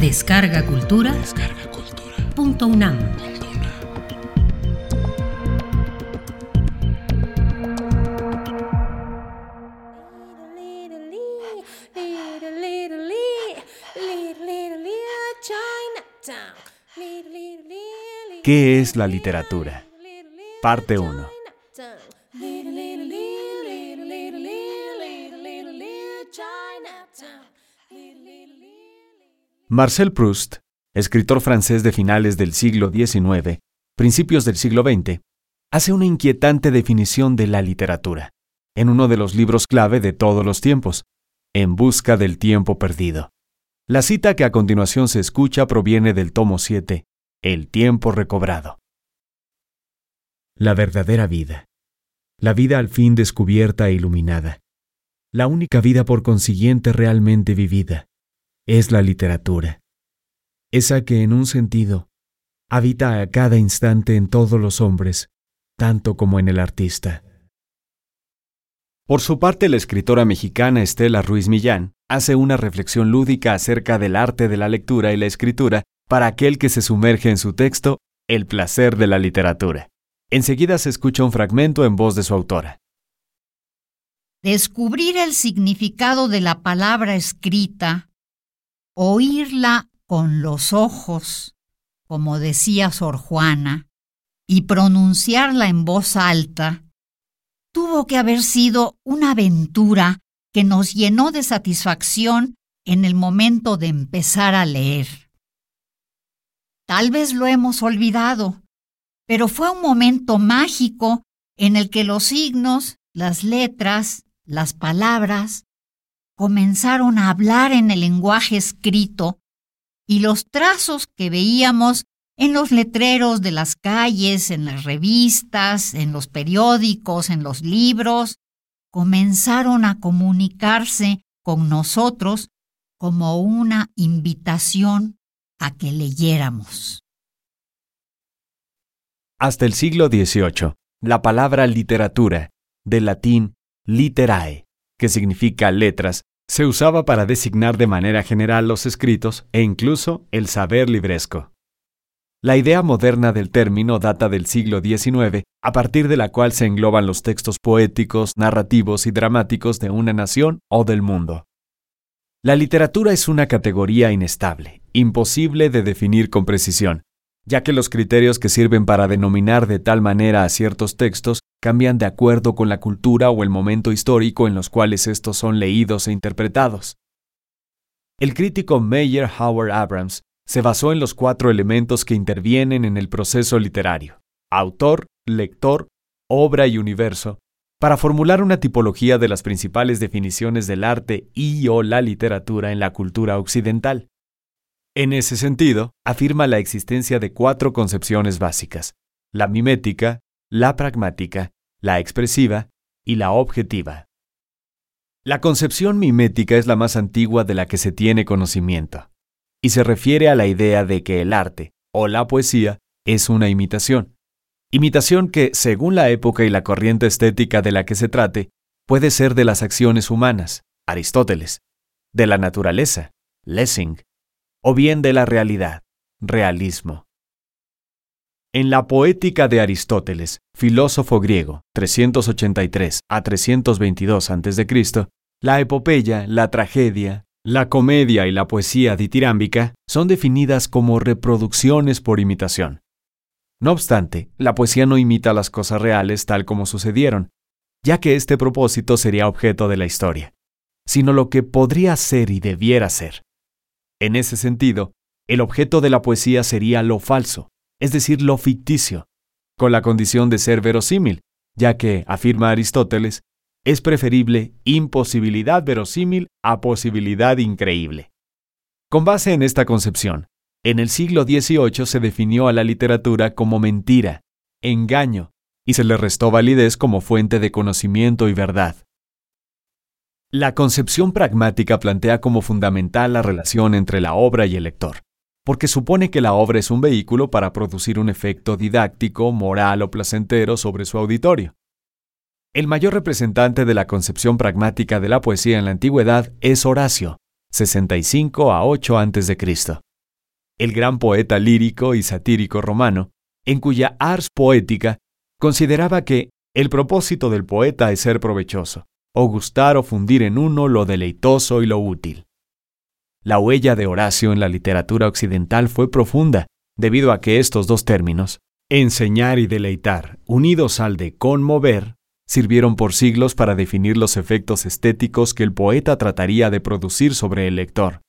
Descarga Cultura. Descarga Cultura. Punto UNAM. ¿Qué es la literatura? Parte 1. Marcel Proust, escritor francés de finales del siglo XIX, principios del siglo XX, hace una inquietante definición de la literatura, en uno de los libros clave de todos los tiempos, En busca del tiempo perdido. La cita que a continuación se escucha proviene del tomo 7, El tiempo recobrado. La verdadera vida. La vida al fin descubierta e iluminada. La única vida por consiguiente realmente vivida es la literatura. Esa que en un sentido habita a cada instante en todos los hombres, tanto como en el artista. Por su parte, la escritora mexicana Estela Ruiz Millán hace una reflexión lúdica acerca del arte de la lectura y la escritura para aquel que se sumerge en su texto, El placer de la literatura. Enseguida se escucha un fragmento en voz de su autora. Descubrir el significado de la palabra escrita, oírla con los ojos, como decía Sor Juana, y pronunciarla en voz alta, tuvo que haber sido una aventura que nos llenó de satisfacción en el momento de empezar a leer. Tal vez lo hemos olvidado, pero fue un momento mágico en el que los signos, las letras, las palabras comenzaron a hablar en el lenguaje escrito y los trazos que veíamos en los letreros de las calles, en las revistas, en los periódicos, en los libros, comenzaron a comunicarse con nosotros como una invitación a que leyéramos. Hasta el siglo XVIII, la palabra literatura, del latín literae, que significa letras, se usaba para designar de manera general los escritos e incluso el saber libresco. La idea moderna del término data del siglo XIX, a partir de la cual se engloban los textos poéticos, narrativos y dramáticos de una nación o del mundo. La literatura es una categoría inestable, imposible de definir con precisión, ya que los criterios que sirven para denominar de tal manera a ciertos textos cambian de acuerdo con la cultura o el momento histórico en los cuales estos son leídos e interpretados. El crítico Meyer Howard Abrams se basó en los cuatro elementos que intervienen en el proceso literario, autor, lector, obra y universo, para formular una tipología de las principales definiciones del arte y o la literatura en la cultura occidental. En ese sentido, afirma la existencia de cuatro concepciones básicas, la mimética, la pragmática, la expresiva y la objetiva. La concepción mimética es la más antigua de la que se tiene conocimiento, y se refiere a la idea de que el arte, o la poesía, es una imitación. Imitación que, según la época y la corriente estética de la que se trate, puede ser de las acciones humanas, Aristóteles, de la naturaleza, Lessing, o bien de la realidad, realismo. En la Poética de Aristóteles, filósofo griego, 383 a 322 a.C., la epopeya, la tragedia, la comedia y la poesía ditirámbica son definidas como reproducciones por imitación. No obstante, la poesía no imita las cosas reales tal como sucedieron, ya que este propósito sería objeto de la historia, sino lo que podría ser y debiera ser. En ese sentido, el objeto de la poesía sería lo falso, es decir, lo ficticio, con la condición de ser verosímil, ya que, afirma Aristóteles, es preferible imposibilidad verosímil a posibilidad increíble. Con base en esta concepción, en el siglo XVIII se definió a la literatura como mentira, engaño, y se le restó validez como fuente de conocimiento y verdad. La concepción pragmática plantea como fundamental la relación entre la obra y el lector porque supone que la obra es un vehículo para producir un efecto didáctico, moral o placentero sobre su auditorio. El mayor representante de la concepción pragmática de la poesía en la antigüedad es Horacio, 65 a 8 a.C. el gran poeta lírico y satírico romano, en cuya ars poética consideraba que el propósito del poeta es ser provechoso, o gustar o fundir en uno lo deleitoso y lo útil. La huella de Horacio en la literatura occidental fue profunda, debido a que estos dos términos, enseñar y deleitar, unidos al de conmover, sirvieron por siglos para definir los efectos estéticos que el poeta trataría de producir sobre el lector.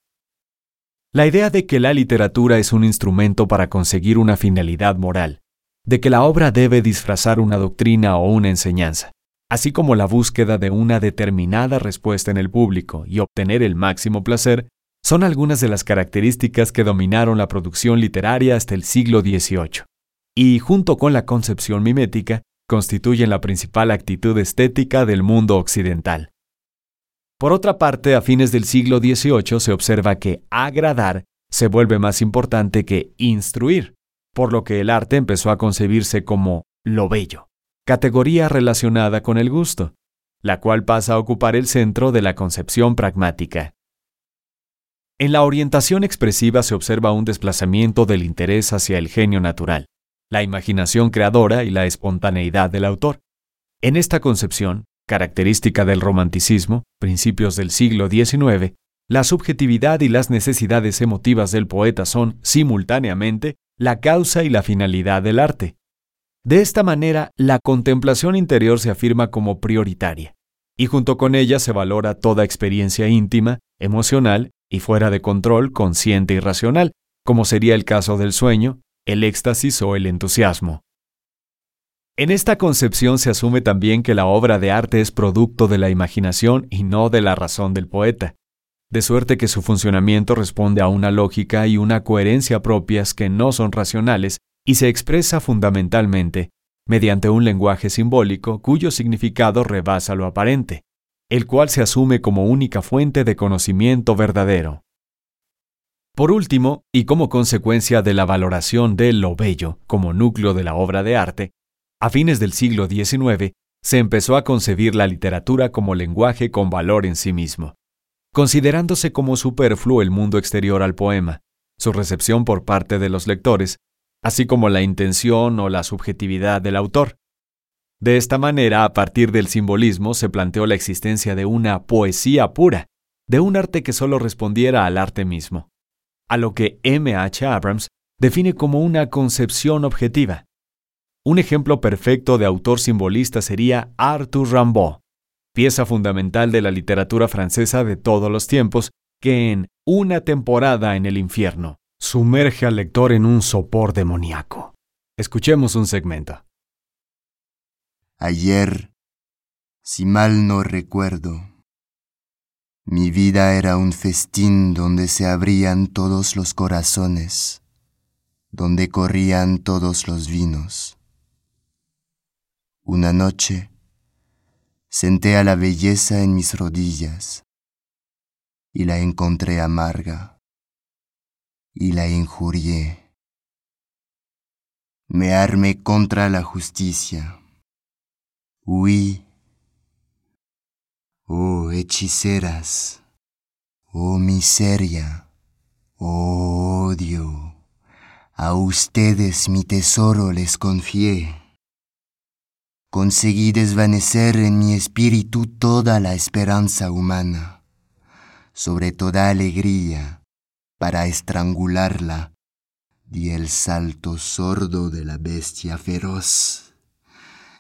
La idea de que la literatura es un instrumento para conseguir una finalidad moral, de que la obra debe disfrazar una doctrina o una enseñanza, así como la búsqueda de una determinada respuesta en el público y obtener el máximo placer, son algunas de las características que dominaron la producción literaria hasta el siglo XVIII, y junto con la concepción mimética, constituyen la principal actitud estética del mundo occidental. Por otra parte, a fines del siglo XVIII se observa que agradar se vuelve más importante que instruir, por lo que el arte empezó a concebirse como lo bello, categoría relacionada con el gusto, la cual pasa a ocupar el centro de la concepción pragmática. En la orientación expresiva se observa un desplazamiento del interés hacia el genio natural, la imaginación creadora y la espontaneidad del autor. En esta concepción, característica del romanticismo, principios del siglo XIX, la subjetividad y las necesidades emotivas del poeta son, simultáneamente, la causa y la finalidad del arte. De esta manera, la contemplación interior se afirma como prioritaria, y junto con ella se valora toda experiencia íntima, emocional y fuera de control, consciente y racional, como sería el caso del sueño, el éxtasis o el entusiasmo. En esta concepción se asume también que la obra de arte es producto de la imaginación y no de la razón del poeta, de suerte que su funcionamiento responde a una lógica y una coherencia propias que no son racionales y se expresa fundamentalmente mediante un lenguaje simbólico cuyo significado rebasa lo aparente, el cual se asume como única fuente de conocimiento verdadero. Por último, y como consecuencia de la valoración de lo bello como núcleo de la obra de arte, a fines del siglo XIX se empezó a concebir la literatura como lenguaje con valor en sí mismo considerándose como superfluo el mundo exterior al poema, su recepción por parte de los lectores, así como la intención o la subjetividad del autor. De esta manera, a partir del simbolismo, se planteó la existencia de una poesía pura, de un arte que solo respondiera al arte mismo, a lo que M. H. Abrams define como una concepción objetiva. Un ejemplo perfecto de autor simbolista sería Arthur Rimbaud, pieza fundamental de la literatura francesa de todos los tiempos, que en Una temporada en el infierno sumerge al lector en un sopor demoníaco. Escuchemos un segmento. Ayer, si mal no recuerdo, mi vida era un festín donde se abrían todos los corazones, donde corrían todos los vinos. Una noche, senté a la belleza en mis rodillas y la encontré amarga y la injurié. Me armé contra la justicia. Huí. Oh hechiceras, oh miseria, oh odio, a ustedes mi tesoro les confié conseguí desvanecer en mi espíritu toda la esperanza humana, sobre toda alegría, para estrangularla, di el salto sordo de la bestia feroz.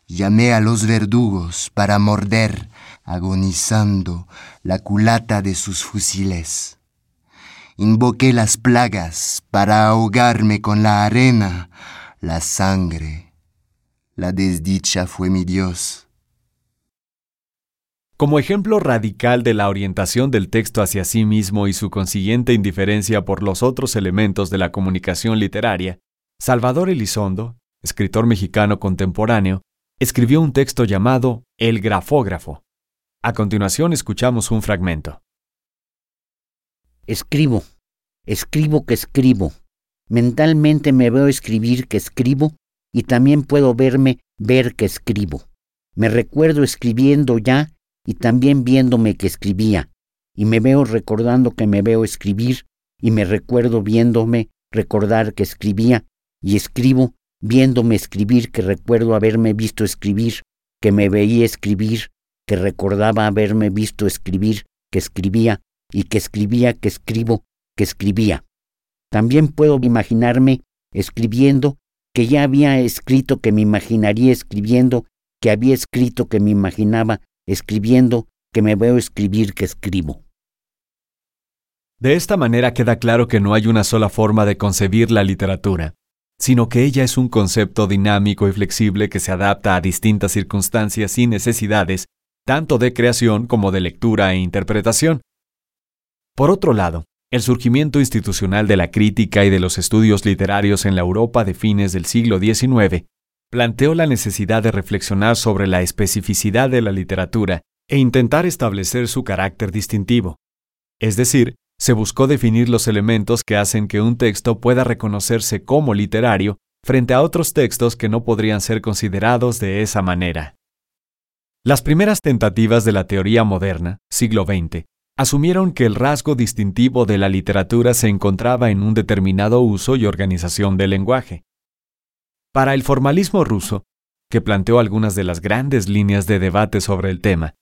Llamé a los verdugos para morder, agonizando, la culata de sus fusiles. Invoqué las plagas para ahogarme con la arena, la sangre, la desdicha fue mi Dios. Como ejemplo radical de la orientación del texto hacia sí mismo y su consiguiente indiferencia por los otros elementos de la comunicación literaria, Salvador Elizondo, escritor mexicano contemporáneo, escribió un texto llamado El grafógrafo. A continuación escuchamos un fragmento. Escribo, escribo que escribo. Mentalmente me veo escribir que escribo y también puedo verme ver que escribo. Me recuerdo escribiendo ya y también viéndome que escribía, y me veo recordando que me veo escribir y me recuerdo viéndome recordar que escribía y escribo viéndome escribir que recuerdo haberme visto escribir, que me veía escribir, que recordaba haberme visto escribir, que escribía y que escribía, que escribo, que escribía. También puedo imaginarme escribiendo que ya había escrito que me imaginaría escribiendo, que había escrito que me imaginaba escribiendo, que me veo escribir que escribo. De esta manera queda claro que no hay una sola forma de concebir la literatura, sino que ella es un concepto dinámico y flexible que se adapta a distintas circunstancias y necesidades, tanto de creación como de lectura e interpretación. Por otro lado, el surgimiento institucional de la crítica y de los estudios literarios en la Europa de fines del siglo XIX planteó la necesidad de reflexionar sobre la especificidad de la literatura e intentar establecer su carácter distintivo, es decir, se buscó definir los elementos que hacen que un texto pueda reconocerse como literario frente a otros textos que no podrían ser considerados de esa manera. Las primeras tentativas de la teoría moderna, siglo XX, asumieron que el rasgo distintivo de la literatura se encontraba en un determinado uso y organización del lenguaje. Para el formalismo ruso, que planteó algunas de las grandes líneas de debate sobre el tema,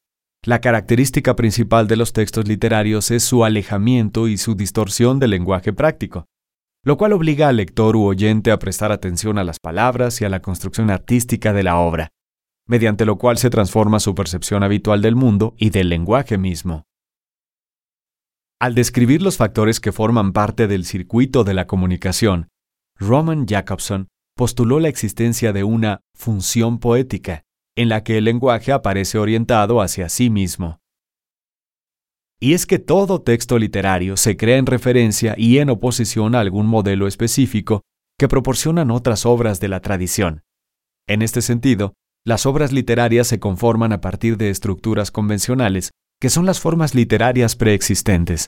la característica principal de los textos literarios es su alejamiento y su distorsión del lenguaje práctico, lo cual obliga al lector u oyente a prestar atención a las palabras y a la construcción artística de la obra, mediante lo cual se transforma su percepción habitual del mundo y del lenguaje mismo. Al describir los factores que forman parte del circuito de la comunicación, Roman Jacobson postuló la existencia de una función poética, en la que el lenguaje aparece orientado hacia sí mismo. Y es que todo texto literario se crea en referencia y en oposición a algún modelo específico que proporcionan otras obras de la tradición. En este sentido, las obras literarias se conforman a partir de estructuras convencionales, que son las formas literarias preexistentes.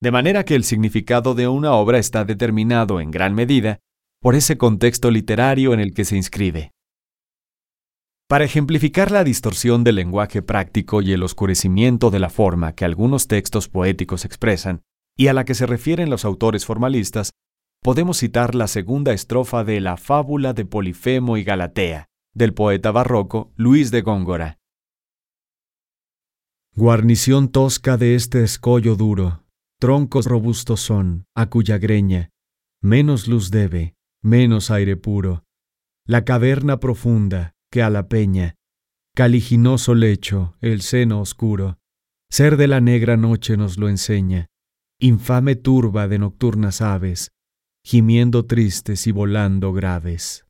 De manera que el significado de una obra está determinado en gran medida por ese contexto literario en el que se inscribe. Para ejemplificar la distorsión del lenguaje práctico y el oscurecimiento de la forma que algunos textos poéticos expresan, y a la que se refieren los autores formalistas, podemos citar la segunda estrofa de la fábula de Polifemo y Galatea, del poeta barroco Luis de Góngora. Guarnición tosca de este escollo duro, troncos robustos son, a cuya greña, menos luz debe, menos aire puro. La caverna profunda, que a la peña, caliginoso lecho, el seno oscuro, ser de la negra noche nos lo enseña, infame turba de nocturnas aves, gimiendo tristes y volando graves.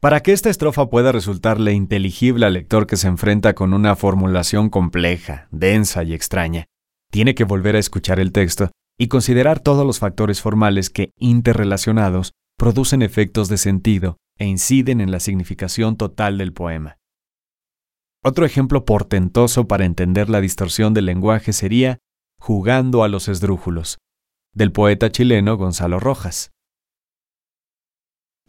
Para que esta estrofa pueda resultarle inteligible al lector que se enfrenta con una formulación compleja, densa y extraña, tiene que volver a escuchar el texto y considerar todos los factores formales que, interrelacionados, producen efectos de sentido e inciden en la significación total del poema. Otro ejemplo portentoso para entender la distorsión del lenguaje sería Jugando a los esdrújulos, del poeta chileno Gonzalo Rojas.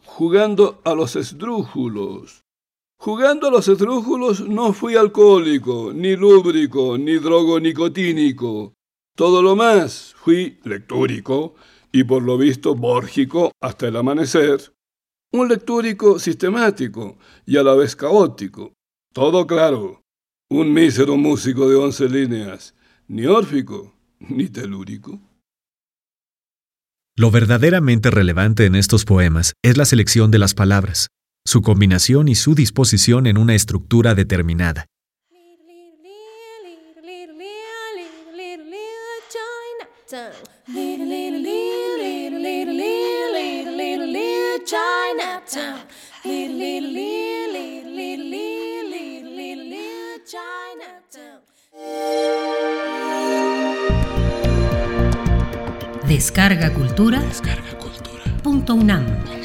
Jugando a los esdrújulos. Jugando a los esdrújulos no fui alcohólico, ni lúbrico, ni drogo nicotínico. Todo lo más fui lectúrico y por lo visto bórgico hasta el amanecer, un lectúrico sistemático y a la vez caótico. Todo claro. Un mísero músico de once líneas, ni órfico ni telúrico. Lo verdaderamente relevante en estos poemas es la selección de las palabras, su combinación y su disposición en una estructura determinada. Descarga Cultura. Descarga Cultura. Punto UNAM.